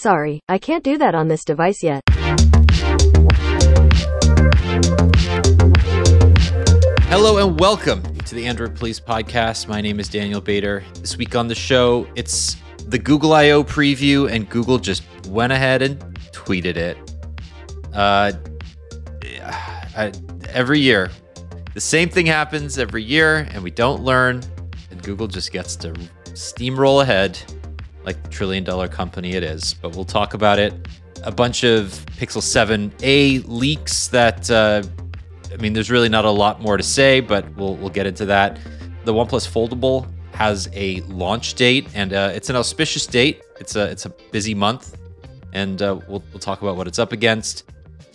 Sorry, I can't do that on this device yet. Hello and welcome to the Android Police Podcast. My name is Daniel Bader. This week on the show, it's the Google I/O preview, and Google just went ahead and tweeted it. Uh, I, every year, the same thing happens every year, and we don't learn, and Google just gets to steamroll ahead like the trillion dollar company it is. But we'll talk about it. A bunch of Pixel 7a leaks that. Uh, I mean, there's really not a lot more to say, but we'll we'll get into that. The OnePlus Foldable has a launch date, and uh, it's an auspicious date. It's a it's a busy month, and uh, we'll we'll talk about what it's up against.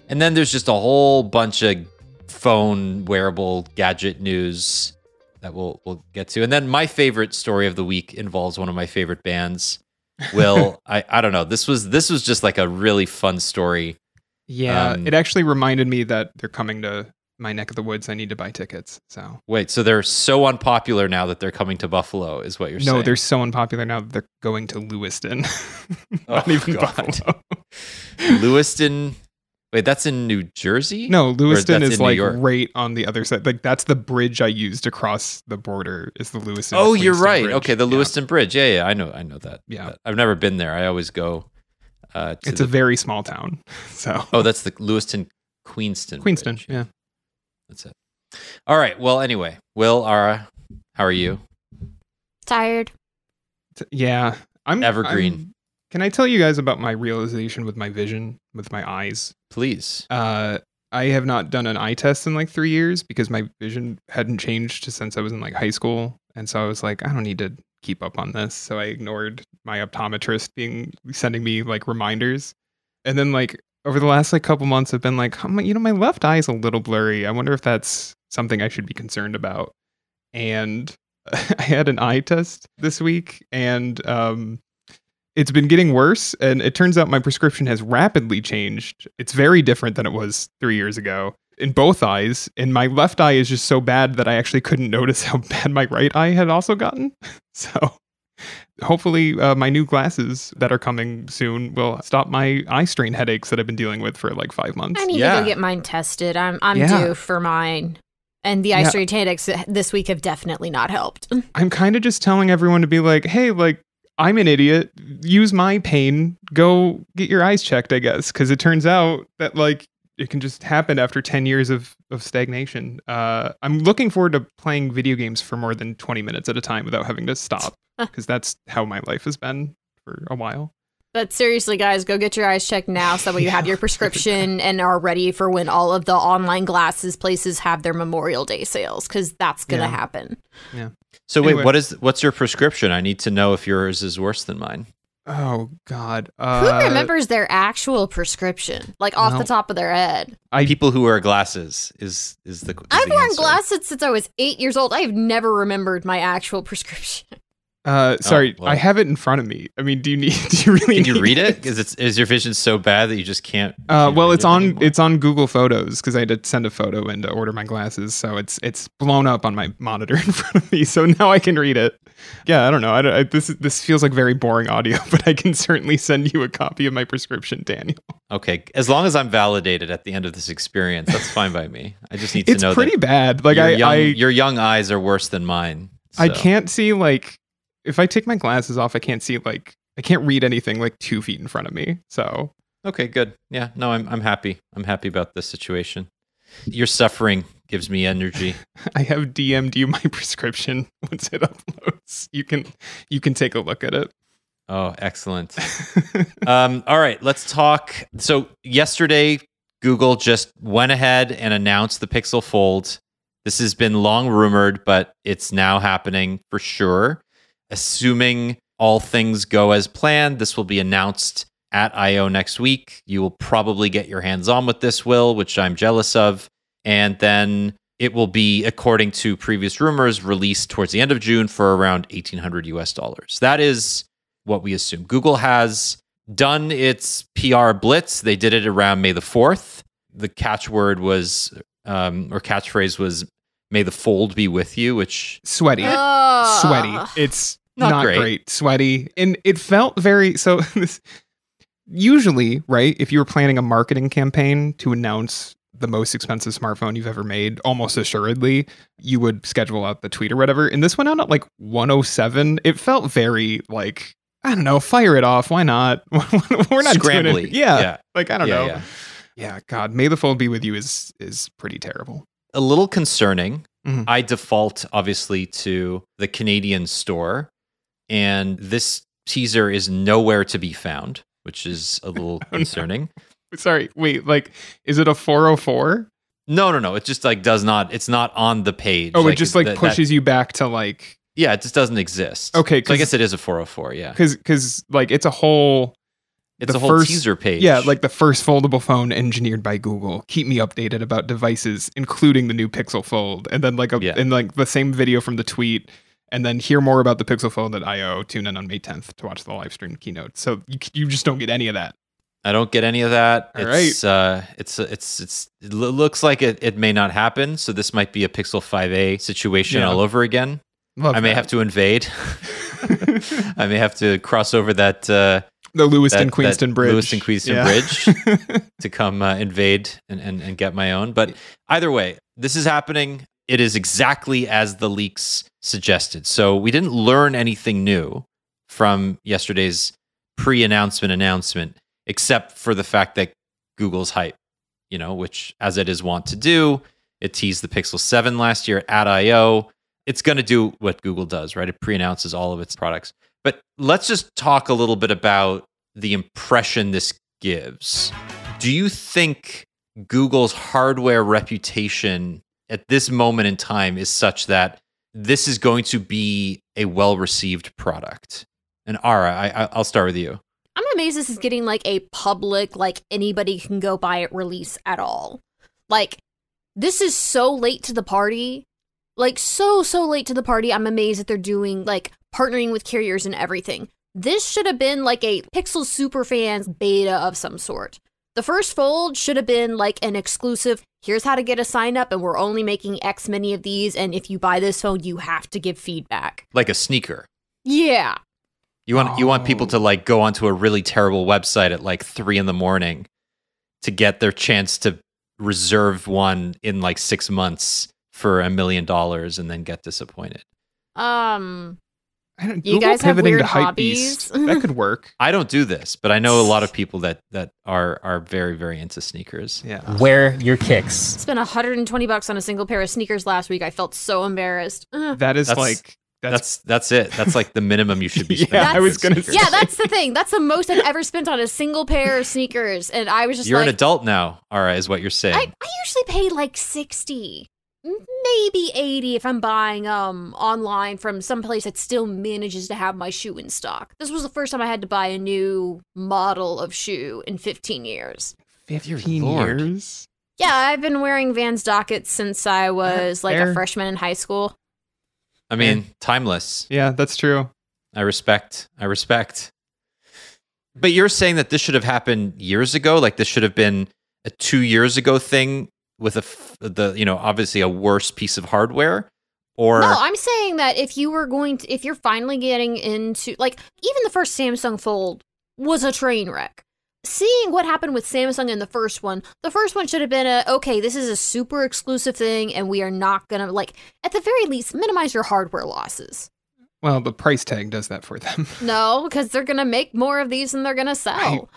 And then there's just a whole bunch of phone wearable gadget news that we'll we'll get to. And then my favorite story of the week involves one of my favorite bands. Will I I don't know. This was this was just like a really fun story. Yeah, Um, it actually reminded me that they're coming to my neck of the woods. I need to buy tickets. So Wait, so they're so unpopular now that they're coming to Buffalo, is what you're no, saying? No they're so unpopular now that they're going to Lewiston. Not Oh, even God. Buffalo. Lewiston. Wait, that's in New Jersey? No, Lewiston is like York? right on the other side. Like that's the bridge I used to cross the border. Is the Lewiston? Oh, you're Queenston right. Bridge. Okay, the Yeah. Lewiston Bridge. Yeah, yeah, I know, I know that. Yeah. That- I've never been there. I always go. Uh, to It's the, a very small town. So oh, that's the Lewiston Queenston. Queenston. Bridge. Yeah. that's it. All right. Well, anyway, Will, Ara, how are you? Tired. T- Yeah. I'm Evergreen. I'm- can I tell you guys about my realization with my vision, with my eyes? Please. Uh, I have not done an eye test in like three years because my vision hadn't changed since I was in like high school, and so I was like, I don't need to keep up on this. So I ignored my optometrist being sending me like reminders, and then like over the last like couple months, I've been like, "Hmm, you know, my left eye is a little blurry. I wonder if that's something I should be concerned about. And I had an eye test this week, and um, it's been getting worse and it turns out my prescription has rapidly changed it's very different than it was three years ago in both eyes and my left eye is just so bad that i actually couldn't notice how bad my right eye had also gotten so hopefully uh, my new glasses that are coming soon will stop my eye strain headaches that i've been dealing with for like five months I need Yeah. to go get mine tested. I'm I'm Yeah. due for mine. And the eye Yeah. strain headaches this week have definitely not helped. i'm kind of just telling everyone to be like hey like i'm an idiot. Use my pain. Go get your eyes checked i guess. Because it turns out that like it can just happen after 10 years of, of stagnation. Uh, i'm looking forward to playing video games for more than 20 minutes at a time without having to stop because that's how my life has been for a while But seriously, guys, go get your eyes checked now so that way you have your prescription and are ready for when all of the online glasses places have their Memorial Day sales because that's gonna Yeah. happen. Yeah. So wait, what is what's your prescription? I need to know if yours is worse than mine. oh god Who uh, remembers their actual prescription, like off no. the top of their head? I- People who wear glasses is is the. is I've the worn answer. glasses since I was eight years old. I've never remembered my actual prescription. Uh, sorry well. i have it in front of me i mean do you need do you really Can you read it? Because it's is your vision so bad that you just can't. Uh, well, it's it on anymore? it's on Google Photos because I had to send a photo in to order my glasses, so it's it's blown up on my monitor in front of me. So now I can read it. Yeah, I don't know. I, don't- I this this feels like very boring audio, but I can certainly send you a copy of my prescription, Daniel. okay. As long as I'm validated at the end of this experience, that's fine by me. I just need to It's know It's pretty bad. Like your I young, I, your young eyes are worse than mine. I can't see like if I take my glasses off, I can't see like I can't read anything like two feet in front of me. So Okay, good. Yeah, no, I'm I'm happy. I'm happy about this situation. Your suffering gives me energy. I have DM'd you my prescription once it uploads. You can you can take a look at it. Oh, excellent. um, all right, let's talk. So yesterday, Google just went ahead and announced the Pixel Fold. This has been long rumored, but it's now happening for sure. Assuming all things go as planned, this will be announced at I/O next week. You will probably get your hands on with this, Will, which I'm jealous of, and then it will be, according to previous rumors, released towards the end of June for around 1,800 US dollars. That is what we assume. Google has done its PR blitz. They did it around May the 4th. The catchword was, um, or catchphrase was, may the fold be with you, which, Sweaty. Ugh. Sweaty. It's Not not, great. great. Sweaty. And it felt very so this usually, right, if you were planning a marketing campaign to announce the most expensive smartphone you've ever made, almost assuredly, you would schedule out the tweet or whatever. And this went out at like 107. It felt very like, I don't know, fire it off. Why not? We're not doing it. Yeah, Yeah. Like, I don't Yeah, know. yeah. Yeah. God, may the fold be with you is is pretty terrible. A little concerning. Mhm. I default obviously to the Canadian store, and this teaser is nowhere to be found, which is a little no. concerning. Sorry, wait, like, is it a 404? No, no, no. It just like does not. It's not on the page. Oh, it just like that- that- pushes you back to like, yeah, it just doesn't exist. Okay, so I guess it is a 404. Yeah, because because like it's a whole it's the a whole first- teaser page. Yeah, like the first foldable phone engineered by Google. Keep me updated about devices, including the new Pixel Fold, and then like a, Yeah. and like the same video from the tweet, and then hear more about the Pixel Fold at I/O. Tune in on May 10th to watch the live stream keynote. So you you just don't get any of that. I don't get any of that. All it's uh it's it's it's it looks like it, it may not happen. So this might be a Pixel 5a situation Yeah. all over again. Love I may that. have to invade. I may have to cross over that uh the Lewiston that- Queenston that Bridge. Lewiston Queenston Bridge. to come uh, invade and, and and get my own. But either way, this is happening. It is exactly as the leaks suggested. So we didn't learn anything new from yesterday's pre-announcement announcement, except for the fact that Google's hype, you know, which as it is wont to do, it teased the Pixel 7 last year at I/O. It's going to do what Google does, right? It pre-announces all of its products. But let's just talk a little bit about the impression this gives. Do you think Google's hardware reputation at this moment in time is such that this is going to be a well received product? And Ara, I, I'll start with you. I'm amazed this is getting like a public, like anybody can go buy it release at all. Like, this is so late to the party. Like, so, so late to the party. I'm amazed that they're doing like partnering with carriers and everything. This should have been like a Pixel Superfans beta of some sort. The first fold should have been like an exclusive. Here's how to get a sign up, and we're only making X many of these. And if you buy this phone, you have to give feedback. Like a sneaker. Yeah. You want you want people Oh. to like go onto a really terrible website at like three in the morning to get their chance to reserve one in like six months for a million dollars and then get disappointed. Um, I don't, You Google guys have pivoting weird to hype hobbies? beast. that could work. I don't do this, but I know a lot of people that that are are very very into sneakers. Yeah. Wear your kicks. spent 120 bucks on a single pair of sneakers last week. I felt so embarrassed. That is That's- like that's, That's that's it. That's like the minimum you should be Yeah. I was gonna sneakers. yeah, that's the thing. That's the most I've ever spent on a single pair of sneakers, and I was just You're like, an adult now, Ara, is what you're saying. I, I usually pay like 60, maybe 80 if I'm buying um online from some place that still manages to have my shoe in stock. This was the first time I had to buy a new model of shoe in 15 years. 15 Lord. years. Yeah, I've been wearing Vans Dockets since I was like fair. a freshman in high school. I mean, timeless. Yeah, that's true. I respect. I respect. But you're saying that this should have happened years ago. Like this should have been a two years ago thing with a f- the you know obviously a worse piece of hardware, or No, I'm saying that if you were going to, if you're finally getting into, like, even the first Samsung Fold was a train wreck. Seeing what happened with Samsung in the first one, the first one should have been a, okay, this is a super exclusive thing, and we are not gonna, like, at the very least, minimize your hardware losses. Well, the price tag does that for them. No, because they're gonna make more of these than they're gonna sell.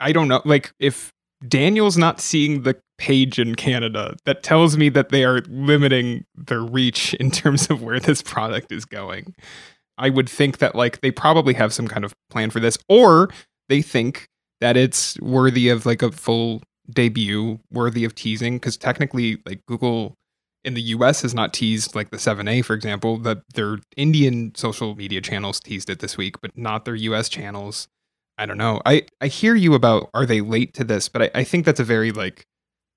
I don't know. Like, if Daniel's not seeing the page in Canada, that tells me that they are limiting their reach in terms of where this product is going. I would think that, like, they probably have some kind of plan for this, or they think that it's worthy of, like, a full debut, worthy of teasing, because technically, like, Google in the US has not teased like the 7A, for example, that their Indian social media channels teased it this week, but not their US channels. I don't know. I, I hear you about are they late to this, but I, I think that's a very like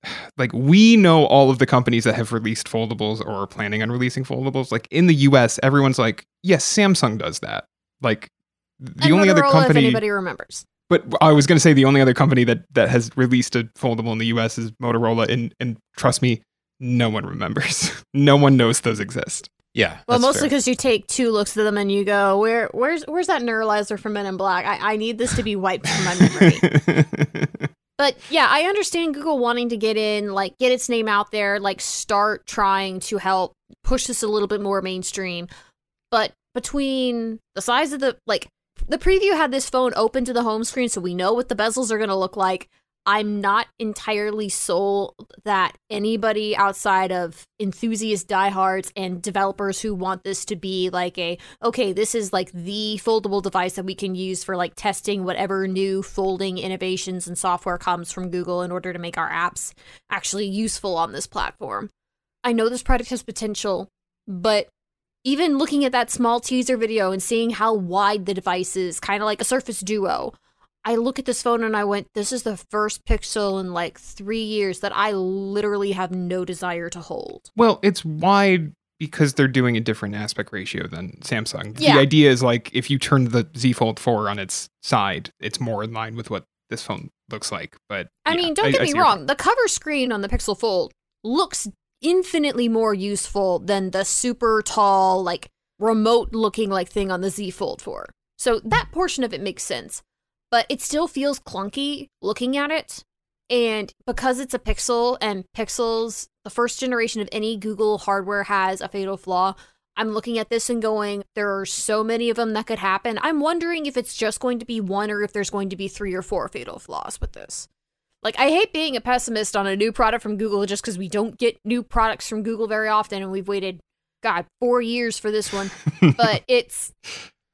like we know all of the companies that have released foldables or are planning on releasing foldables. Like in the US, everyone's like, yes, Samsung does that. Like the and only other company if anybody remembers. but I was going to say the only other company that that has released a foldable in the US is Motorola and and trust me, no one remembers. no one knows those exist. Yeah. Well, mostly because you take two looks at them and you go, "Where, where's, where's that neuralizer from Men in Black? I, I need this to be wiped from my memory." But yeah, I understand Google wanting to get in, like get its name out there, like start trying to help push this a little bit more mainstream. But between the size of the like the preview had this phone open to the home screen so we know what the bezels are going to look like. I'm not entirely sold that anybody outside of enthusiast diehards and developers who want this to be like a okay, this is like the foldable device that we can use for like testing whatever new folding innovations and software comes from Google in order to make our apps actually useful on this platform. I know this product has potential, but even looking at that small teaser video and seeing how wide the device is, kind of like a Surface Duo, I look at this phone and I went, this is the first Pixel in like three years that I literally have no desire to hold. well, it's wide because they're doing a different aspect ratio than Samsung. Yeah. The idea is like if you turn the Z Fold 4 on its side, it's more in line with what this phone looks like. But I yeah, mean, don't get I me your wrong, the cover screen on the Pixel Fold looks infinitely more useful than the super tall, like remote looking like thing on the Z Fold 4. So that portion of it makes sense. But it still feels clunky looking at it. And because it's a Pixel and Pixels, the first generation of any Google hardware has a fatal flaw. I'm looking at this and going, there are so many of them that could happen. I'm wondering if it's just going to be one or if there's going to be three or four fatal flaws with this. Like, I hate being a pessimist on a new product from Google just because we don't get new products from Google very often and we've waited, God, four years for this one. but it's,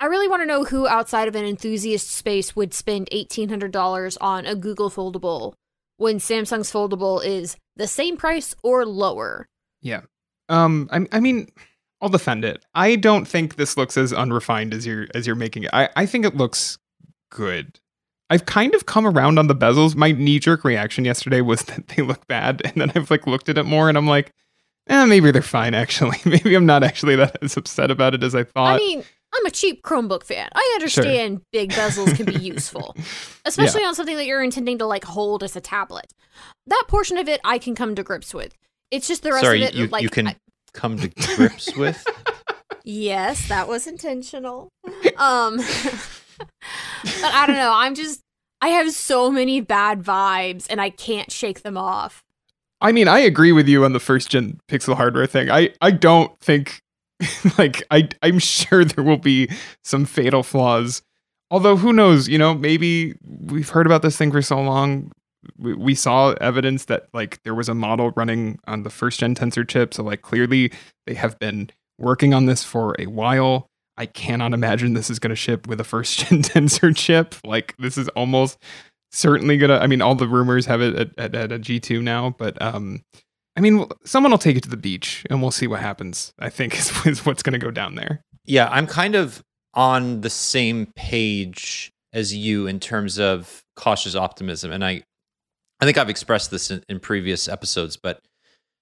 I really want to know who outside of an enthusiast space would spend $1,800 on a Google foldable when Samsung's foldable is the same price or lower. Yeah. Um. I, I mean, I'll defend it. I don't think this looks as unrefined as you're as you're making it. I I think it looks good. I've kind of come around on the bezels. My knee jerk reaction yesterday was that they look bad, and then I've like looked at it more, and I'm like, eh, maybe they're fine. Actually, maybe I'm not actually that as upset about it as I thought. I mean, I'm a cheap Chromebook fan. I understand big bezels can be useful, especially on something that you're intending to like hold as a tablet. That portion of it I can come to grips with. It's just the rest Sorry, of it. you, like, you can I- come to grips with. yes, that was intentional. um, but I don't know. I'm just. I have so many bad vibes, and I can't shake them off. I mean, I agree with you on the first gen Pixel hardware thing. I, I don't think like I I'm sure there will be some fatal flaws. Although who knows, you know, maybe we've heard about this thing for so long. We, we saw evidence that like there was a model running on the first gen tensor chip, so like clearly they have been working on this for a while. I cannot imagine this is going to ship with a first gen tensor chip. Like this is almost certainly gonna. I mean, all the rumors have it at, at, at a G two now, but um, I mean, someone will take it to the beach and we'll see what happens. I think is, is what's going to go down there. Yeah, I'm kind of on the same page as you in terms of cautious optimism, and I, I think I've expressed this in, in previous episodes, but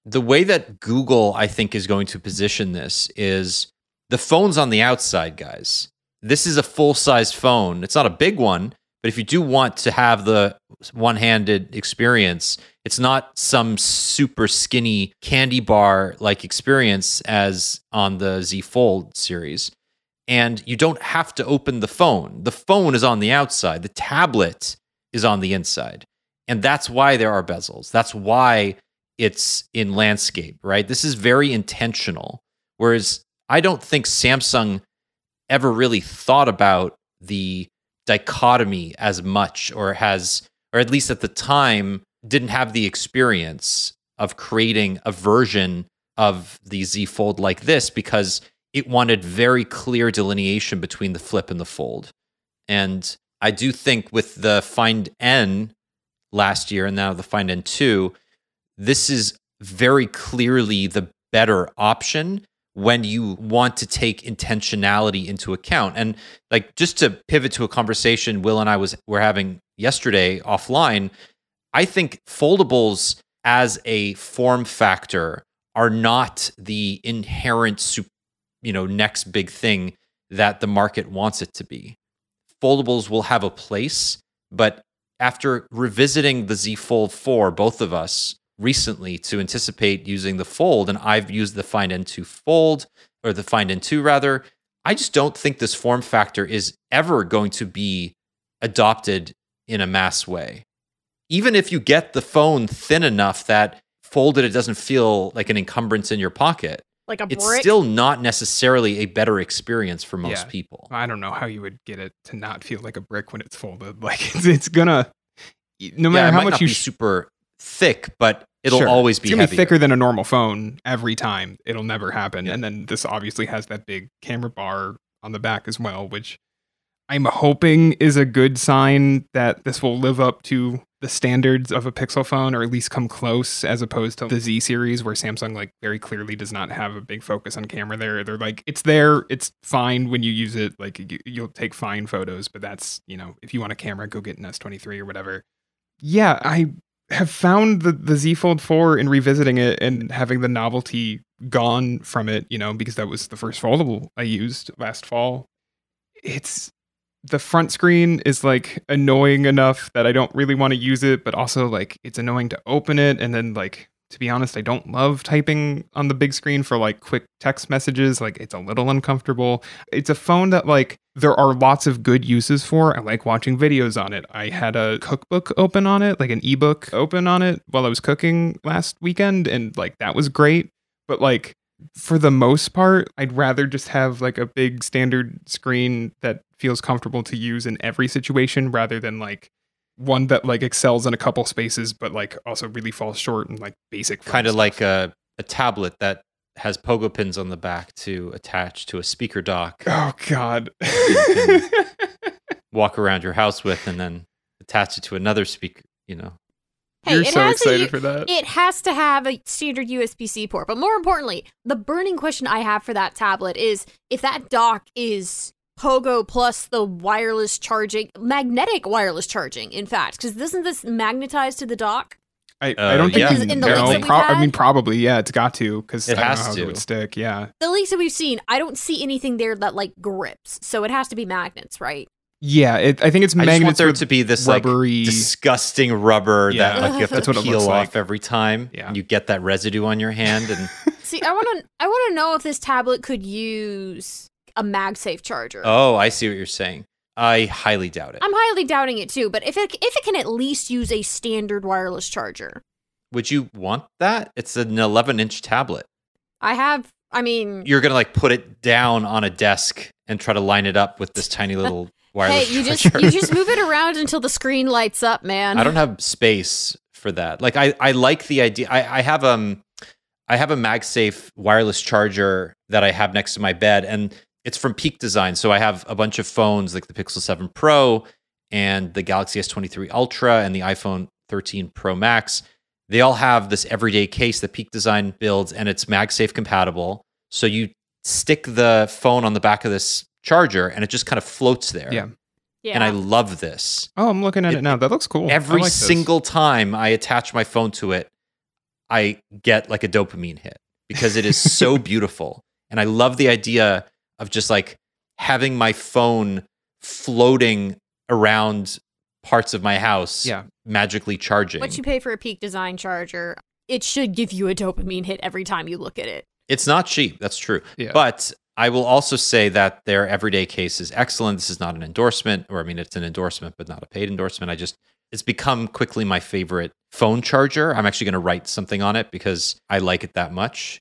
the way that Google I think is going to position this is the phone's on the outside, guys. This is a full size phone. It's not a big one, but if you do want to have the one handed experience, it's not some super skinny candy bar like experience as on the Z Fold series. And you don't have to open the phone. The phone is on the outside, the tablet is on the inside. And that's why there are bezels. That's why it's in landscape, right? This is very intentional. Whereas I don't think Samsung ever really thought about the dichotomy as much or has or at least at the time didn't have the experience of creating a version of the Z Fold like this because it wanted very clear delineation between the flip and the fold. And I do think with the Find N last year and now the Find N2, this is very clearly the better option when you want to take intentionality into account. And like just to pivot to a conversation Will and I was were having yesterday offline, I think foldables as a form factor are not the inherent you know next big thing that the market wants it to be. Foldables will have a place, but after revisiting the Z Fold 4, both of us recently to anticipate using the fold, and I've used the Find N2 Fold or the Find N2 rather. I just don't think this form factor is ever going to be adopted in a mass way. Even if you get the phone thin enough that folded it doesn't feel like an encumbrance in your pocket, Like a brick. it's still not necessarily a better experience for most Yeah. people. I don't know how you would get it to not feel like a brick when it's folded. Like it's, it's gonna, no yeah, matter it how might much not you be sh- super thick, but it'll Sure. always be it's gonna heavier. be thicker than a normal phone every time. It'll never happen. Yeah. And then this obviously has that big camera bar on the back as well, which I'm hoping is a good sign that this will live up to the standards of a Pixel phone, or at least come close, as opposed to the Z series, where Samsung like very clearly does not have a big focus on camera. There, they're like it's there, it's fine when you use it. Like you, you'll take fine photos, but that's you know if you want a camera, go get an S23 or whatever. Yeah, I have found the the Z Fold 4 in revisiting it and having the novelty gone from it, you know, because that was the first foldable I used last fall. It's the front screen is like annoying enough that I don't really want to use it, but also like it's annoying to open it and then like to be honest, I don't love typing on the big screen for like quick text messages. Like it's a little uncomfortable. It's a phone that like there are lots of good uses for. I like watching videos on it. I had a cookbook open on it, like an ebook open on it while I was cooking last weekend and like that was great. But like for the most part, I'd rather just have like a big standard screen that feels comfortable to use in every situation rather than like one that like excels in a couple spaces but like also really falls short in like basic kind of like a, a tablet that has pogo pins on the back to attach to a speaker dock, oh god walk around your house with, and then attach it to another speaker. You know, Hey, you're it so has a for that It has to have a standard USB C port. But more importantly, the burning question I have for that tablet is if that dock is Pogo plus the wireless charging, magnetic wireless charging, in fact, because isn't this magnetized to the dock? I, Uh, I don't think yeah. you in the know. links that we've Pro- I mean probably yeah it's got to because It I don't has know how to. it would stick yeah The leaks that we've seen, I don't see anything there that like grips. So it has to be magnets, right? yeah it, I think it's I just want magnets there to be this like disgusting rubber Yeah. that like you have That's to what it peel off like. every time. Yeah. you get that residue on your hand, and See, I want to I want to know if this tablet could use a MagSafe charger. oh, I see what you're saying. I highly doubt it. I'm highly doubting it too, but if it if it can at least use a standard wireless charger. Would you want that? It's an 11 inch tablet. I have I mean You're gonna like put it down on a desk and try to line it up with this tiny little wireless Hey, you just you just move it around until the screen lights up, man. I don't have space for that. Like I, I like the idea. I, I have um I have a MagSafe wireless charger that I have next to my bed and it's from Peak Design. So I have a bunch of phones like the Pixel 7 Pro and the Galaxy S23 Ultra and the iPhone 13 Pro Max. They all have this everyday case that Peak Design builds and it's MagSafe compatible. So you stick the phone on the back of this charger and it just kind of floats there. Yeah. yeah. And I love this oh I'm looking at it, It- now that looks cool every like this. single time I attach my phone to it, I get like a dopamine hit because it is so beautiful. And I love the idea of just like having my phone floating around parts of my house, yeah magically charging. what you pay for a peak design charger, it should give you a dopamine hit every time you look at it. it's not cheap, that's true. yeah But I will also say that their everyday case is excellent. This is not an endorsement, or I mean, it's an endorsement, but not a paid endorsement. I just, it's become quickly my favorite phone charger. I'm actually going to write something on it because I like it that much.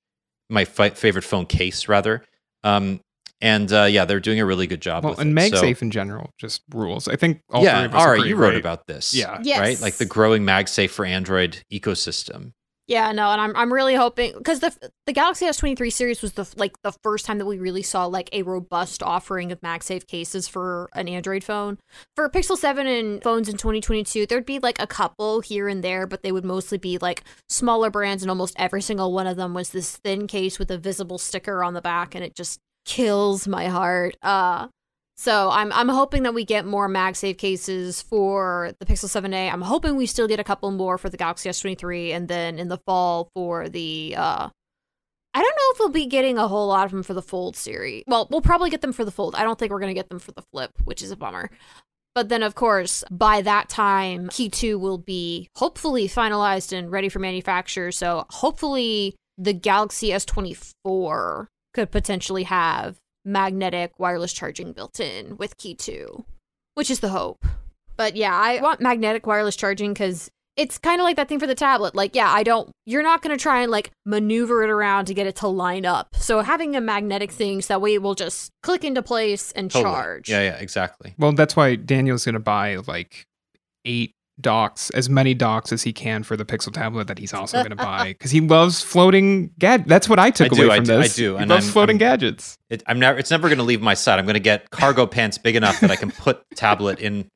My fi- favorite phone case, rather. Um, and uh, yeah, they're doing a really good job well with and it. So- MagSafe in general just rules I think all yeah, three of us all right, you wrote right? about this. Yeah. Yes. Right? Like the growing MagSafe for Android ecosystem. Yeah, no, and I'm I'm really hoping because the the Galaxy S23 series was the like the first time that we really saw like a robust offering of MagSafe cases for an Android phone. For Pixel 7 and phones in 2022, there'd be like a couple here and there, but they would mostly be like smaller brands, and almost every single one of them was this thin case with a visible sticker on the back, and it just kills my heart. Uh so I'm I'm hoping that we get more MagSafe cases for the Pixel 7a. I'm hoping we still get a couple more for the Galaxy S23, and then in the fall for the. uh I don't know if we'll be getting a whole lot of them for the Fold series. Well, we'll probably get them for the Fold. I don't think we're gonna get them for the Flip, which is a bummer. But then, of course, by that time, Qi2 will be hopefully finalized and ready for manufacture. So hopefully, the Galaxy S24 could potentially have magnetic wireless charging built in with Qi2, which is the hope. But yeah, I want magnetic wireless charging because it's kind of like that thing for the tablet. Like, yeah, I don't, you're not going to try and like maneuver it around to get it to line up. So having a magnetic thing so that way it will just click into place and Totally. charge. Yeah, yeah, exactly. Well, that's why Daniel's going to buy like eight docks, as many docks as he can for the Pixel tablet that he's also going to buy because he loves floating gad. That's what I took I do, away I from this. I do, He and loves I'm- floating I'm- gadgets. It, I'm never. It's never going to leave my side. I'm going to get cargo pants big enough that I can put the tablet in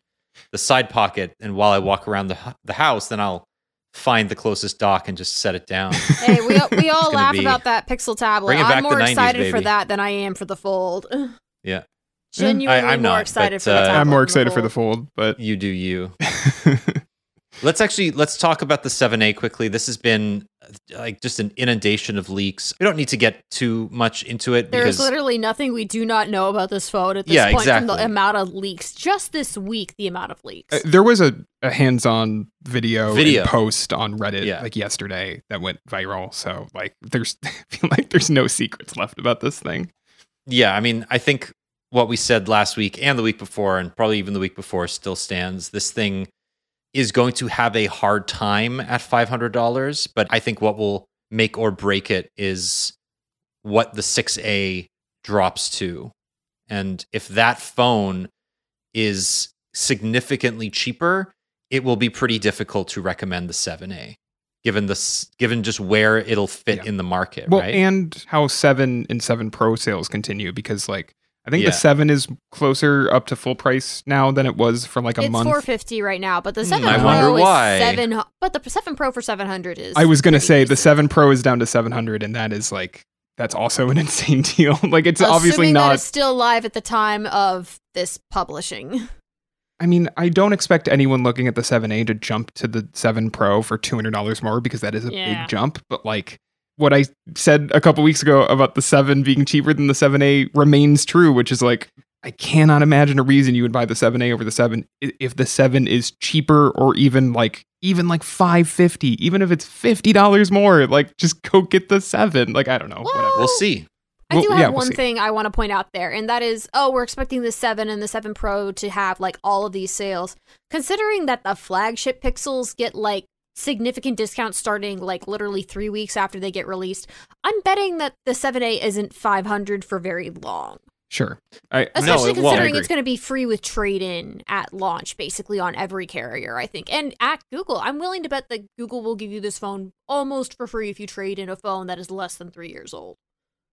the side pocket, and while I walk around the the house, then I'll find the closest dock and just set it down. Hey, we, we all gonna laugh be- about that Pixel tablet. Bring it back I'm to more 90s, excited for that than I am for the Fold. Yeah. Genuinely I- I'm more not, excited but, for the uh, tablet. I'm more than excited for the Fold. fold, but You do you. Let's actually let's talk about the 7A quickly. This has been uh, like just an inundation of leaks. We don't need to get too much into it There's because literally nothing we do not know about this phone at this Yeah, point from the amount of leaks. Just this week, the amount of leaks. Uh, there was a, a hands-on video, and Video. post on Reddit Yeah. like yesterday that went viral. So like, there's I feel like there's no secrets left about this thing. yeah, I mean, I think what we said last week and the week before, and probably even the week before, still stands. This thing is going to have a hard time at $500, but I think what will make or break it is what the 6A drops to. And if that phone is significantly cheaper, it will be pretty difficult to recommend the 7A. Given this, given just where it'll fit Yeah. in the market, Well, right? and how seven and seven Pro sales continue because like I think Yeah. the seven is closer up to full price now than it was for like a month. it's 450 right now, but the Hmm, 7 I Pro wonder is why. 7 but the 7 Pro for 700 is I was gonna pretty say the seven Pro is down to seven hundred, and that is like that's also an insane deal. like it's obviously Assuming that not. it's still live at the time of this publishing. I mean, I don't expect anyone looking at the 7A to jump to the 7 Pro for $200 more because that is a Yeah. big jump. But like what I said a couple weeks ago about the 7 being cheaper than the 7A remains true, which is like, I cannot imagine a reason you would buy the 7A over the 7 if the 7 is cheaper or even like even like 550 even if it's $50 more like just go get the 7 like I don't know whatever we'll see. I do have yeah, we'll one thing I want to point out there, and that is, oh, we're expecting the 7 and the 7 Pro to have like all of these sales. Considering that the flagship Pixels get like significant discounts starting like literally three weeks after they get released, I'm betting that the 7A isn't 500 for very long. sure I Especially it won't. considering I it's going to be free with trade in at launch, basically on every carrier, I think. And at Google, I'm willing to bet that Google will give you this phone almost for free if you trade in a phone that is less than three years old.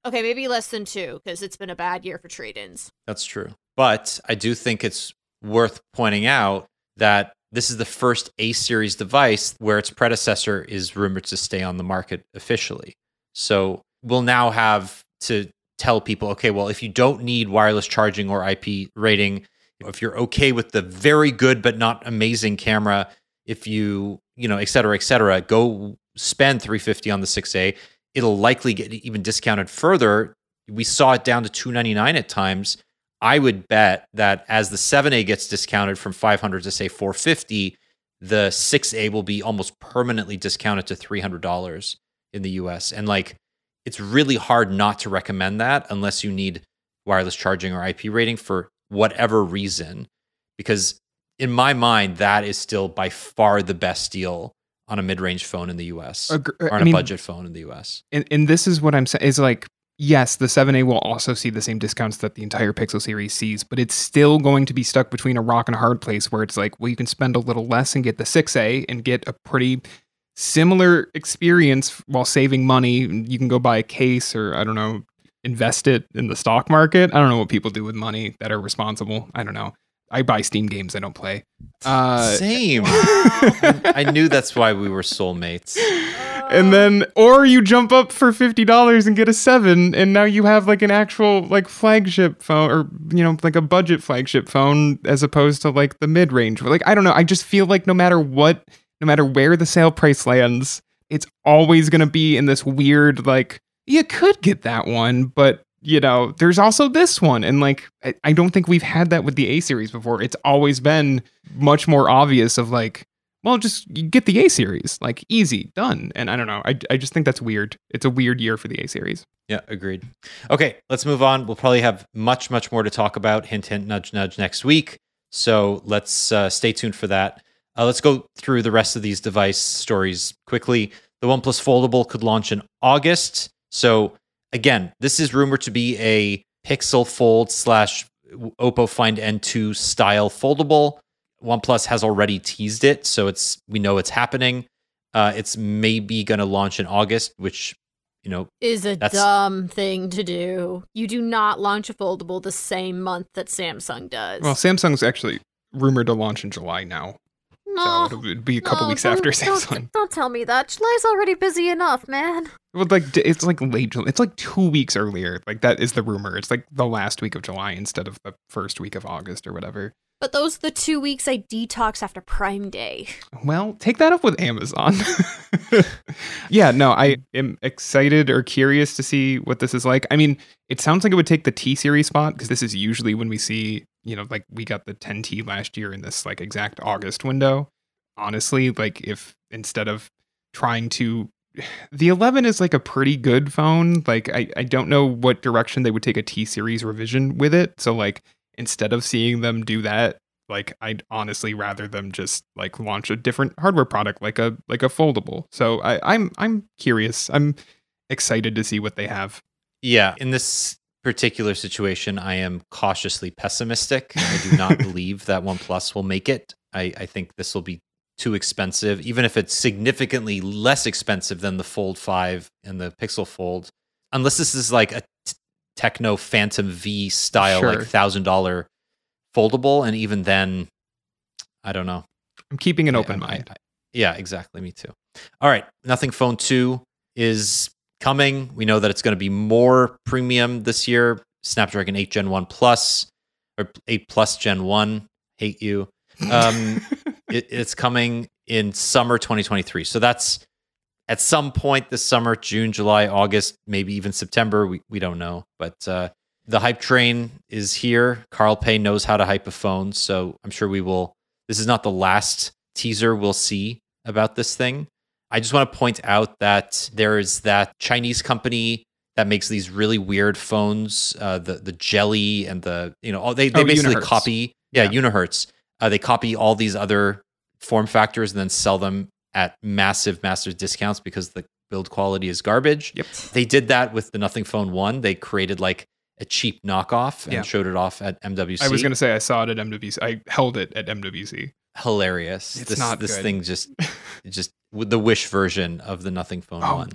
Okay, maybe less than two, because it's been a bad year for trade ins. That's true. But I do think it's worth pointing out that this is the first A series device where its predecessor is rumored to stay on the market officially. So we'll now have to tell people okay, well, if you don't need wireless charging or IP rating, if you're okay with the very good but not amazing camera, if you, you know, et cetera, et cetera, go spend 350 on the 6A. It'll likely get even discounted further. We saw it down to 299 at times. I would bet that as the 7A gets discounted from 500 to say 450, the 6A will be almost permanently discounted to $300 in the US. And like it's really hard not to recommend that unless you need wireless charging or IP rating for whatever reason because in my mind that is still by far the best deal on a mid-range phone in the US Agr- or on I mean, a budget phone in the US. and, and this is what I'm saying is like, yes, the 7A will also see the same discounts that the entire Pixel series sees, but it's still going to be stuck between a rock and a hard place where it's like, well, you can spend a little less and get the 6A and get a pretty similar experience while saving money. You can go buy a case or I don't know, invest it in the stock market. I don't know what people do with money that are responsible. I don't know. I buy Steam games I don't play. Uh, Same. I knew that's why we were soulmates. and then or you jump up for $50 and get a 7 and now you have like an actual like flagship phone or you know like a budget flagship phone as opposed to like the mid-range. Like i don't know i just feel like no matter what no matter where the sale price lands it's always going to be in this weird like you could get that one but you know there's also this one. And like I, I don't think we've had that with the a series before. It's always been much more obvious of like well, just get the A series, like easy, done. And I don't know. I, I just think that's weird. It's a weird year for the A series. Yeah, agreed. Okay, let's move on. We'll probably have much, much more to talk about. Hint, hint, nudge, nudge next week. So let's uh, stay tuned for that. Uh, let's go through the rest of these device stories quickly. The OnePlus Foldable could launch in August. So again, this is rumored to be a Pixel Fold slash Oppo Find N2 style foldable. OnePlus has already teased it, so it's we know it's happening. Uh, it's maybe going to launch in August, which you know Is a dumb thing to do. You do not launch a foldable the same month that Samsung does. Well, Samsung's actually rumored to launch in July now. no. So it would be a couple no, weeks don't- after don't- Samsung. Don't, tell me that. July's already busy enough, man. Well, like it's like late. July. It's like two weeks earlier. Like that is the rumor. It's like the last week of July instead of the first week of August or whatever. But those are the two weeks I detox after Prime Day. Well, take that up with Amazon. yeah, no, I am excited or curious to see what this is like. I mean, it sounds like it would take the T series spot because this is usually when we see, you know, like we got the 10T last year in this like exact August window. Honestly, like if instead of trying to the 11 is like a pretty good phone. Like I I don't know what direction they would take a T series revision with it. So like instead of seeing them do that like I'd honestly rather them just like launch a different hardware product like a like a foldable. So I, I'm I'm curious. I'm excited to see what they have. Yeah, in this particular situation, I am cautiously pessimistic. I do not believe that OnePlus will make it. I, I think this will be too expensive, even if it's significantly less expensive than the Fold 5 and the Pixel Fold. Unless this is like a Tecno Phantom V style, like $1,000 foldable. And even then, I don't know. I'm keeping an open I- mind. I- yeah, exactly. Me too. All right. Nothing Phone 2 is coming. We know that it's going to be more premium this year. Snapdragon 8 Gen 1 Plus or 8 Plus Gen 1. Hate you. Um, it, it's coming in summer 2023. So that's at some point this summer, June, July, August, maybe even September. We, we don't know. But uh, the hype train is here. Carl Pei knows how to hype a phone. So I'm sure we will. This is not the last teaser we'll see about this thing. I just want to point out that there is that Chinese company that makes these really weird phones, uh, the the Jelly and the you know all, they they Oh, basically Unihertz. copy yeah, Yeah. Unihertz. Uh, they copy all these other form factors and then sell them at massive massive discounts because the build quality is garbage. Yep. They did that with the Nothing Phone One. They created like a cheap knockoff and Yeah. showed it off at MWC. I was gonna say I saw it at MWC. I held it at MWC. hilarious. It's this not this good. thing just just with the Wish version of the Nothing Phone Oh, One.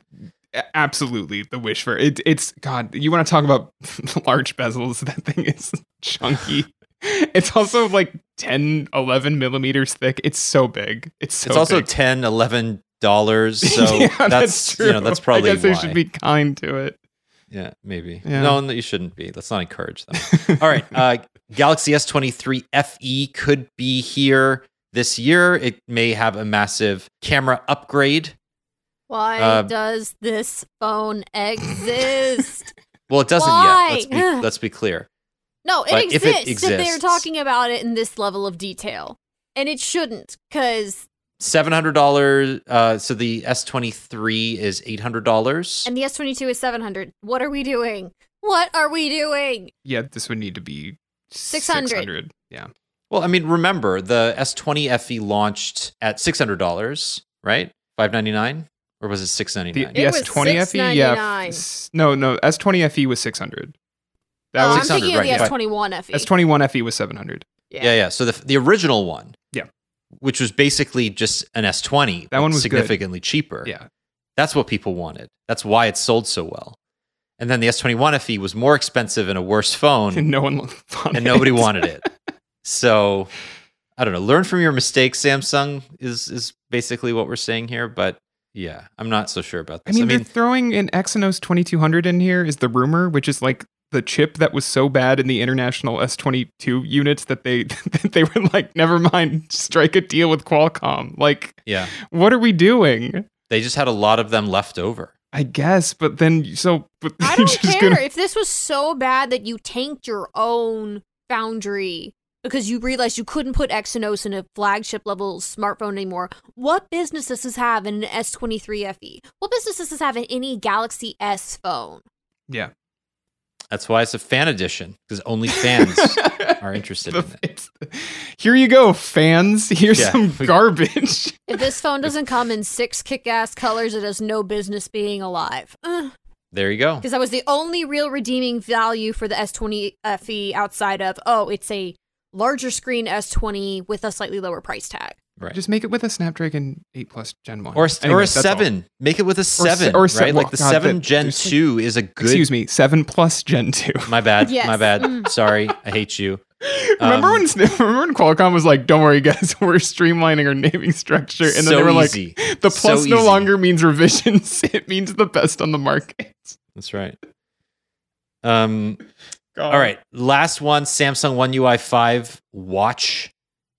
A- Absolutely, the wish for it. It's God. You want to talk about large bezels? That thing is chunky. It's also like 10, 11 millimeters thick. It's so big. It's so. it's also big. 10 11 dollars. So Yeah, that's, you know that's probably I guess why. they should be kind to it. Yeah, maybe. Yeah. No, no, you shouldn't be. Let's not encourage them. All right. Uh, Galaxy S23 FE could be here this year. It may have a massive camera upgrade. Why Uh, does this phone exist? Well, it doesn't Why? yet. Let's be, let's be clear. No, it But if exists, it and they're talking about it in this level of detail. And it shouldn't, because Seven hundred dollars. Uh, so the S23 is eight hundred dollars. and the S22 is 700. What are we doing? What are we doing? Yeah, this would need to be 600. 600. Yeah. Well, I mean, remember the S20 FE launched at six hundred dollars, right? Five ninety nine, or was it six ninety The, nine? It was S20 FE, yeah. No, no. S20 FE was 600. That was I'm 600, thinking of right, the but- S21 FE. S21 FE was 700. Yeah, yeah. So the the original one, Yeah. which was basically just an S20, That but one was good. significantly cheaper. Yeah. That's what people wanted. That's why it sold so well. And then the S21 FE was more expensive and a worse phone, And no one wanted and nobody it. wanted it. So I don't know. Learn from your mistakes, Samsung is is basically what we're saying here. But yeah, I'm not so sure about this. I this. mean, they're throwing an Exynos 2200 in here is the rumor, which is like the chip that was so bad in the international S22 units that they that they were like, never mind, strike a deal with Qualcomm. Like, yeah, what are we doing? they just had a lot of them left over. I guess, but then so but I don't care gonna- if this was so bad that you tanked your own foundry. because you realized you couldn't put Exynos in a flagship level smartphone anymore. What business does this have in an S23 FE? What business does this have in any Galaxy S phone? Yeah. That's why it's a fan edition because only fans are interested The- in it. here you go, fans. Here's Yeah. some garbage. If this phone doesn't come in six kick-ass colors, it has no business being alive. Because There you go. Because that was the only real redeeming value for the S20 FE outside of oh, it's a larger screen S20 with a slightly lower price tag. Right. Just make it with a Snapdragon 8 Plus Gen 1. or a, or a that's all. seven. Make it with a seven, or se- right? well, like the God, seven that- Gen there's- two is a good. Excuse me, 7 Plus Gen 2. My bad. Yes. My bad. Mm. Sorry. I hate you. remember Um, when remember when Qualcomm was like, "Don't worry, guys, we're streamlining our naming structure," and then so they were like, easy. "The So plus no easy. longer means revisions; it means the best on the market." That's right. Um. God. All right. Last one. Samsung One UI five watch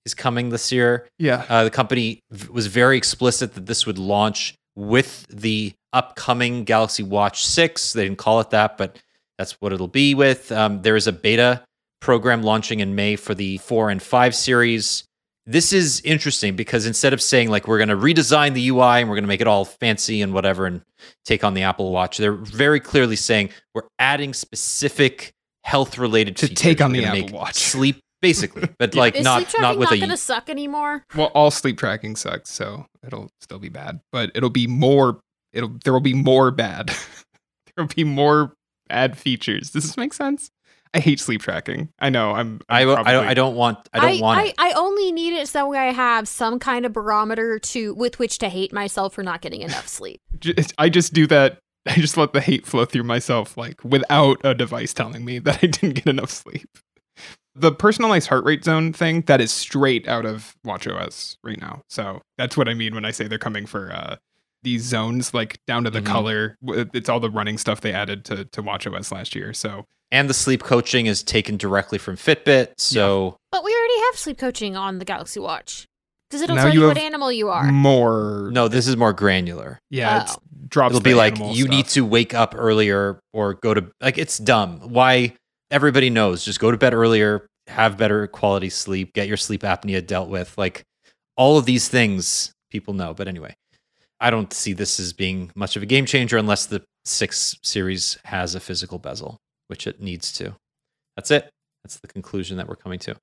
is coming this year. yeah, Uh, the company v- was very explicit that this would launch with the upcoming Galaxy Watch 6. They didn't call it that, but that's what it'll be with. Um, there is a beta program launching in May for the 4 and 5 series. This is interesting because instead of saying, like, we're going to redesign the UI and we're going to make it all fancy and whatever and take on the Apple Watch, they're very clearly saying we're adding specific health related To take on the Apple Watch. Sleep, basically, but like Is not, sleep tracking not with not a going to suck anymore? well, all sleep tracking sucks, so it'll still be bad, but it'll be more. It'll there will be more bad. there will be more bad features. Does this make sense? I hate sleep tracking. I know. I'm. I, I'm I, don't, probably- I don't want I don't want I, it. I only need it so I have some kind of barometer to with which to hate myself for not getting enough sleep. Just, I just do that. I just let the hate flow through myself, like without a device telling me that I didn't get enough sleep. The personalized heart rate zone thing that is straight out of WatchOS right now. So that's what I mean when I say they're coming for uh, these zones, like down to the Mhm. color. It's all the running stuff they added to to WatchOS last year. So and the sleep coaching is taken directly from Fitbit. So But we already have sleep coaching on the Galaxy Watch because it'll Now tell you you, what animal you are. more. no, this is more granular. yeah, Oh. it's drops. It'll the be like animal you need to wake up earlier or go to like it's dumb. Why everybody knows just go to bed earlier, have better quality sleep, get your sleep apnea dealt with. Like all of these things people know. But anyway, I don't see this as being much of a game changer unless the 6 series has a physical bezel, which it needs to. That's it. That's the conclusion that we're coming to.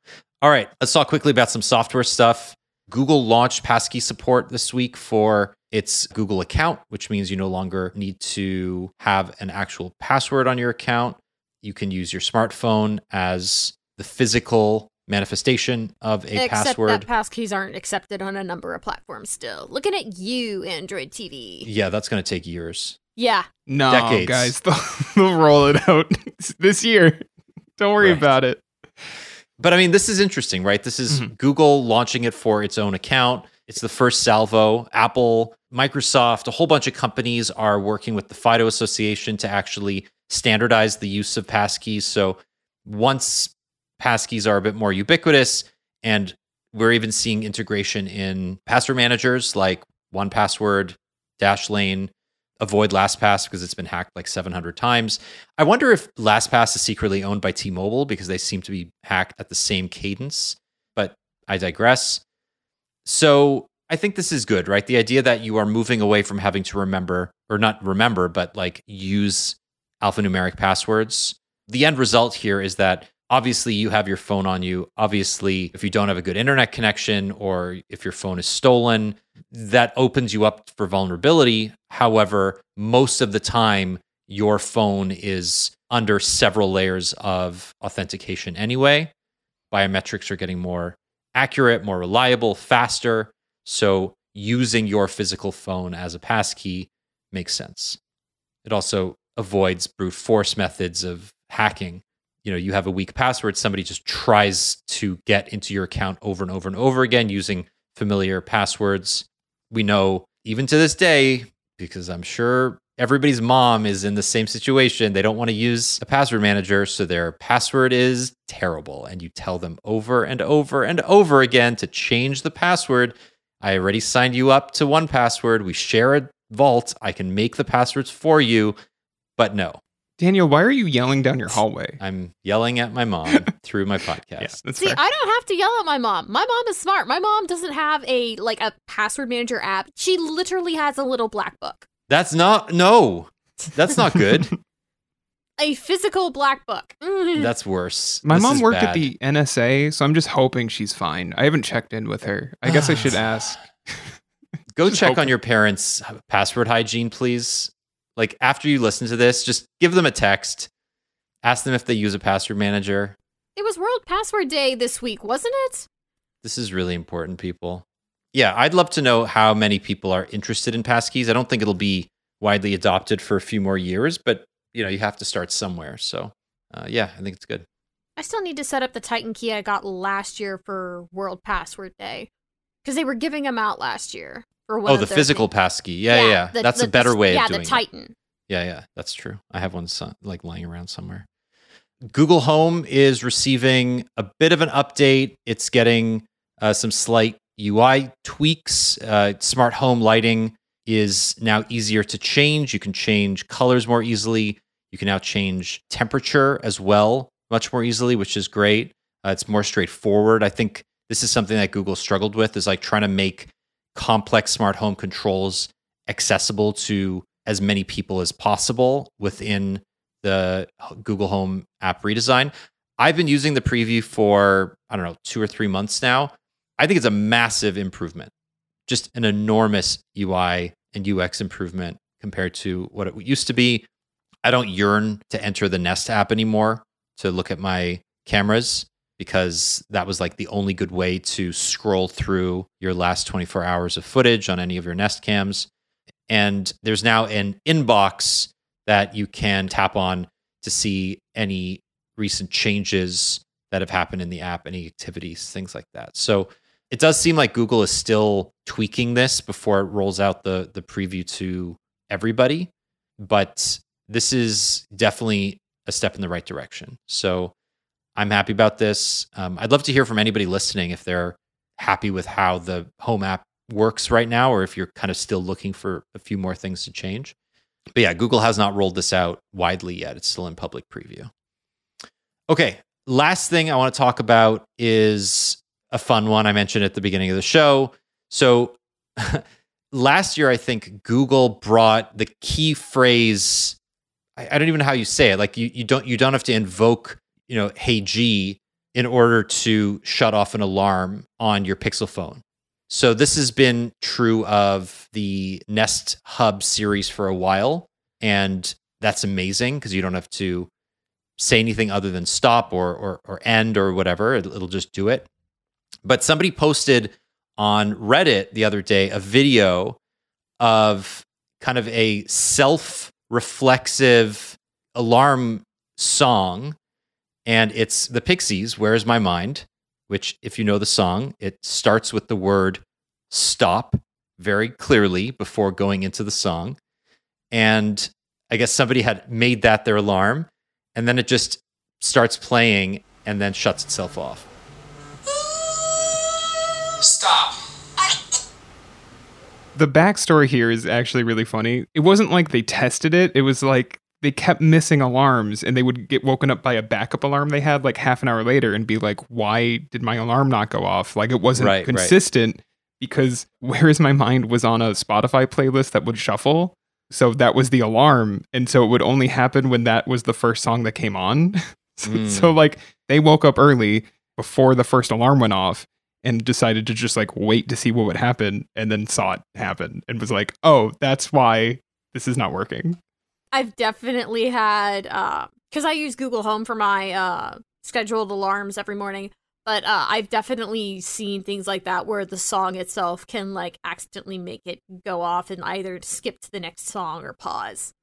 All right, let's talk quickly about some software stuff. Google launched passkey support this week for its Google account, which means you no longer need to have an actual password on your account. You can use your smartphone as the physical manifestation of a Except password. that passkeys aren't accepted on a number of platforms still. Looking at you, Android TV. yeah, that's going to take years. Yeah. no decades. guys. They'll, they'll roll it out this year. Don't worry Right. about it. But I mean, this is interesting, right? This is Mhm. Google launching it for its own account. It's the first salvo. Apple, Microsoft, a whole bunch of companies are working with the FIDO Association to actually standardize the use of passkeys. So once passkeys are a bit more ubiquitous, and we're even seeing integration in password managers like One Password, Dashlane, avoid LastPass because it's been hacked like 700 times. I wonder if LastPass is secretly owned by T-Mobile because they seem to be hacked at the same cadence, but I digress. So I think this is good, right? The idea that you are moving away from having to remember, or not remember, but like use alphanumeric passwords. The end result here is that obviously you have your phone on you. Obviously, if you don't have a good internet connection or if your phone is stolen, that opens you up for vulnerability. However, most of the time, your phone is under several layers of authentication anyway. Biometrics are getting more accurate, more reliable, faster. So using your physical phone as a passkey makes sense. It also avoids brute force methods of hacking. You know, you have a weak password, somebody just tries to get into your account over and over and over again using familiar passwords. We know even to this day, because I'm sure everybody's mom is in the same situation. They don't want to use a password manager, so their password is terrible. And you tell them over and over and over again to change the password. I already signed you up to one password. We share a vault. I can make the passwords for you. But no, Daniel, why are you yelling down your hallway? I'm yelling at my mom through my podcast. Yeah, See, fair. I don't have to yell at my mom. My mom is smart. My mom doesn't have a like a password manager app. She literally has a little black book. That's not no. That's not good. A physical black book. Mm. That's worse. My This mom is worked at the NSA, so I'm just hoping she's fine. I haven't checked in with her. I guess I should ask. Go Just check hoping. on your parents' password hygiene, please. Like after you listen to this, just give them a text. Ask them if they use a password manager. It was World Password Day this week, wasn't it? This is really important, people. Yeah, I'd love to know how many people are interested in passkeys. I don't think it'll be widely adopted for a few more years, but you know, you have to start somewhere. So, uh, yeah, I think it's good. I still need to set up the Titan key I got last year for World Password Day because they were giving them out last year for one oh, the physical things. passkey. Yeah, yeah, yeah. the- That's the- a better the- way yeah, of doing that. Yeah, the it. Titan. Yeah, yeah, that's true. I have one like lying around somewhere. Google Home is receiving a bit of an update. It's getting uh, some slight UI tweaks. Uh, smart home lighting is now easier to change. You can change colors more easily. You can now change temperature as well, much more easily, which is great. Uh, it's more straightforward. I think this is something that Google struggled with is like trying to make complex smart home controls accessible to as many people as possible within the Google Home app redesign. I've been using the preview for, I don't know, two or three months now. I think it's a massive improvement, just an enormous UI and UX improvement compared to what it used to be. I don't yearn to enter the Nest app anymore to look at my cameras because that was like the only good way to scroll through your last 24 hours of footage on any of your Nest cams. And there's now an inbox that you can tap on to see any recent changes that have happened in the app, any activities, things like that. So it does seem like Google is still tweaking this before it rolls out the the preview to everybody, but this is definitely a step in the right direction. So I'm happy about this. Um, I'd love to hear from anybody listening if they're happy with how the home app works right now, or if you're kind of still looking for a few more things to change. But yeah, Google has not rolled this out widely yet. It's still in public preview. Okay, last thing I want to talk about is a fun one I mentioned at the beginning of the show. So last year, I think Google brought the key phrase. I, I don't even know how you say it. Like you, you don't you don't have to invoke, you know, hey G in order to shut off an alarm on your Pixel phone. So this has been true of the Nest Hub series for a while, and that's amazing because you don't have to say anything other than stop or or, or end or whatever. It, it'll just do it. But somebody posted on Reddit the other day a video of kind of a self-reflexive alarm song, and it's the Pixies. Where's my mind? Which, if you know the song, it starts with the word stop very clearly before going into the song. And I guess somebody had made that their alarm, and then it just starts playing and then shuts itself off. Stop. The backstory here is actually really funny. It wasn't like they tested it. It was like they kept missing alarms and they would get woken up by a backup alarm they had like half an hour later and be like, why did my alarm not go off? Like it wasn't Right, right. consistent because Where Is My Mind was on a Spotify playlist that would shuffle. So that was the alarm. And so it would only happen when that was the first song that came on. so, Mm. so like they woke up early before the first alarm went off and decided to just like wait to see what would happen and then saw it happen and was like, oh, that's why this is not working. I've definitely had because I use Google Home for my uh, scheduled alarms every morning. But uh, I've definitely seen things like that where the song itself can like accidentally make it go off and either skip to the next song or pause,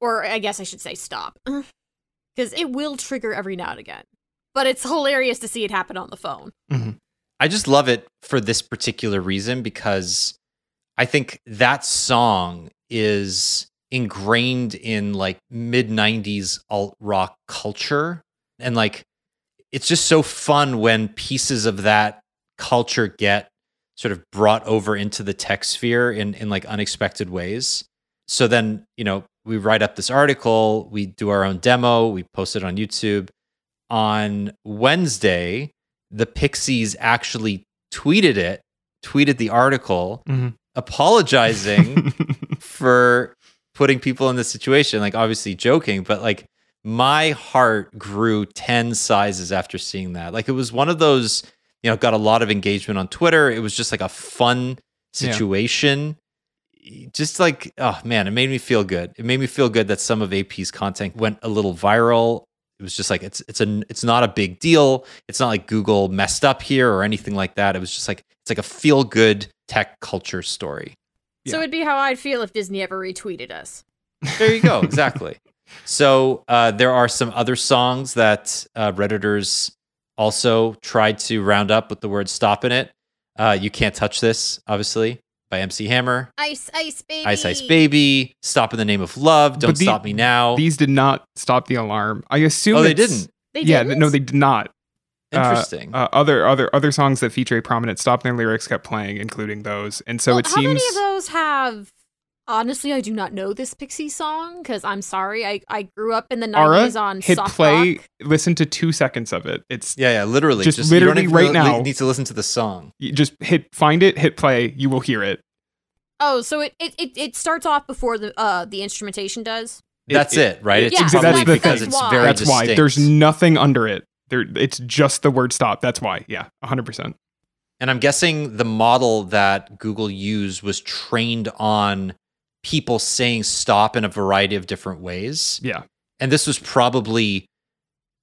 or I guess I should say stop, because it will trigger every now and again. But it's hilarious to see it happen on the phone. I just love it for this particular reason because I think that song is ingrained in like mid 90s alt rock culture. And like, it's just so fun when pieces of that culture get sort of brought over into the tech sphere in, in like unexpected ways. So then, you know, we write up this article, we do our own demo, we post it on YouTube. On Wednesday, the Pixies actually tweeted it, tweeted the article, Mhm. apologizing for putting people in this situation. Like, obviously joking, but like my heart grew 10 sizes after seeing that. Like, it was one of those, you know, got a lot of engagement on Twitter. It was just like a fun Yeah. situation. Just like, oh man, it made me feel good. It made me feel good that some of AP's content went a little viral. It was just like it's it's a it's not a big deal. It's not like Google messed up here or anything like that. It was just like it's like a feel good tech culture story. So it'd be how I'd feel if Disney ever retweeted us. There you go. Exactly. so uh, there are some other songs that uh, redditors also tried to round up with the word "stop" in it. Uh, you can't touch this, obviously, by MC Hammer. Ice, ice, baby. Ice Ice Baby, Stop in the Name of Love, Don't the- Stop Me Now. These did not stop the alarm. I assume oh, they didn't. They yeah, didn't? no, they did not. Uh, Interesting. Uh, other other other songs that feature a prominent stop in their lyrics kept playing, including those. And so Well, it how seems many of those have? Honestly, I do not know this Pixie song because I'm sorry. I, I grew up in the Ara 90s on hit soft play. rock. Listen to two seconds of it. It's yeah, yeah, literally. just you don't literally even right li- now. need to listen to the song. you just hit find it, hit play. You will hear it. Oh, so it, it, it, it starts off before the uh the instrumentation does. It- That's it, right? It's Yeah, Exa- probably that's the because thing. it's That's very That's why there's nothing under it. There, it's just the word stop. That's why. Yeah, hundred percent. And I'm guessing the model that Google used was trained on people saying stop in a variety of different ways. Yeah. And this was probably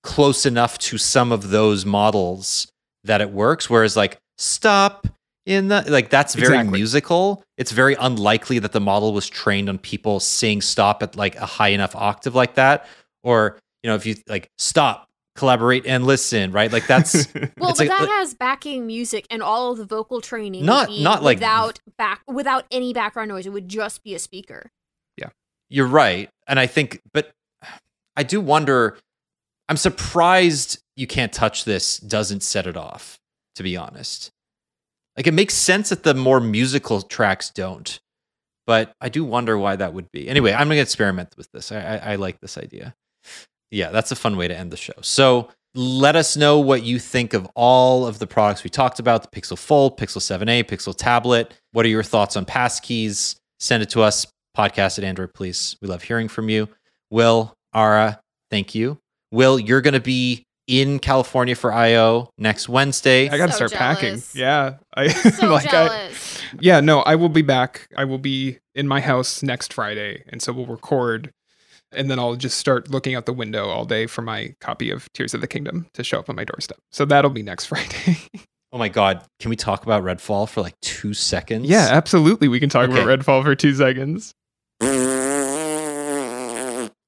close enough to some of those models that it works. Whereas, like, stop in the, like, that's very Exactly. musical. It's very unlikely that the model was trained on people saying stop at like a high enough octave like that. Or, you know, if you like stop, collaborate, and listen, right? Like, that's. Well, but like- that uh, has backing music and all of the vocal training. Not- not like- without back without any background noise. It would just be a speaker. Yeah, you're right. And I think, but I do wonder, I'm surprised you can't touch this doesn't set it off, to be honest. Like it makes sense that the more musical tracks don't, but I do wonder why that would be. Anyway, I'm going to experiment with this. I, I, I like this idea. Yeah, that's a fun way to end the show. So let us know what you think of all of the products we talked about the Pixel Fold, Pixel 7a, Pixel Tablet. What are your thoughts on passkeys? Send it to us, podcast at Android Police. We love hearing from you. Will, Ara, thank you. Will, you're going to be in California for I/O next Wednesday. I got to So start packing. Yeah, I So like. I, jealous. yeah, no, I will be back. I will be in my house next Friday, and so we'll record, and then I'll just start looking out the window all day for my copy of Tears of the Kingdom to show up on my doorstep. So that'll be next Friday. Oh my God. Can we talk about Redfall for like two seconds? yeah, absolutely. We can talk about Okay. Redfall for two seconds.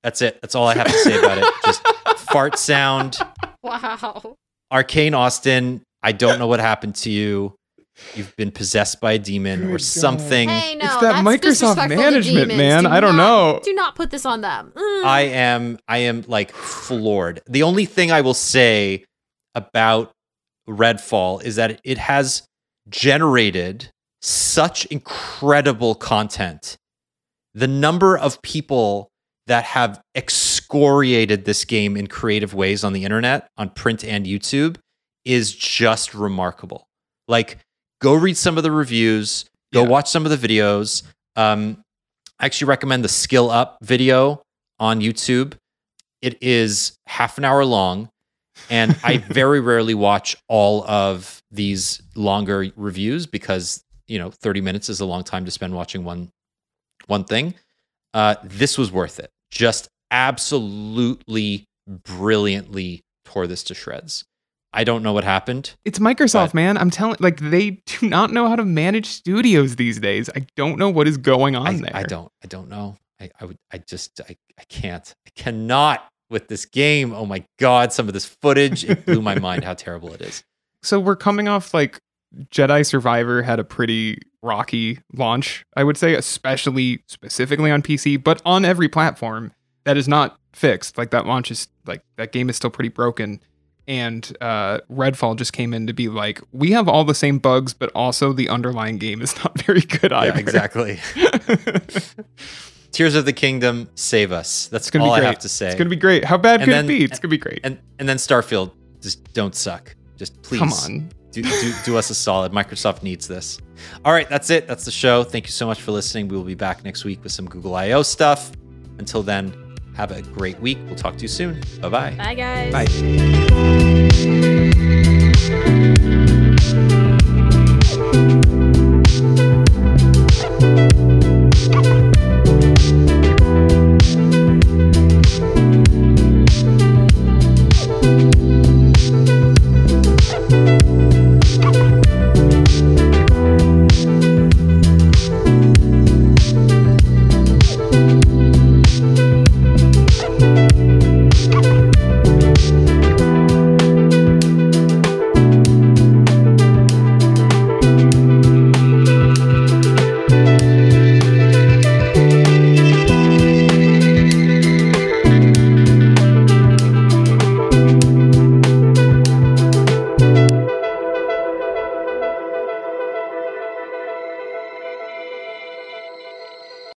That's it. That's all I have to say about it. Just fart sound. wow. Arkane Austin, I don't know what happened to you. You've been possessed by a demon Good or something. Hey, no, It's that that's Microsoft disrespectful to management, demons. man. Do I don't not- know. Do not put this on them. Mm. I am I am like floored. The only thing I will say about Redfall is that it has generated such incredible content. The number of people that have excoriated this game in creative ways on the internet, on print and YouTube, is just remarkable. Like, go read some of the reviews, go Yeah. watch some of the videos. Um, I actually recommend the Skill Up video on YouTube. It is half an hour long, and I very rarely watch all of these longer reviews because you know 30 minutes is a long time to spend watching one one thing. Uh, this was worth it. Just absolutely brilliantly tore this to shreds. I don't know what happened. It's Microsoft, But- man. I'm telling like they do not know how to manage studios these days. I don't know what is going on I, there. I don't. I don't know. I, I would. I just. I. I can't. I cannot with this game. Oh my god! Some of this footage. It blew my mind how terrible it is. So we're coming off like Jedi Survivor had a pretty rocky launch, I would say, especially specifically on PC, but on every platform that is not fixed. Like that launch is like that game is still pretty broken. And uh, Redfall just came in to be like, we have all the same bugs, but also the underlying game is not very good either. Yeah, exactly. Tears of the Kingdom, save us. That's gonna all be I great. have to say. It's gonna be great. How bad And could then- it be? It's gonna be great. and and then Starfield, just don't suck. Just please Come on. do, do, do us a solid. Microsoft needs this. All right, that's it. That's the show. Thank you so much for listening. We will be back next week with some Google I/O stuff. Until then, have a great week. We'll talk to you soon. Bye bye. Bye, guys. Bye.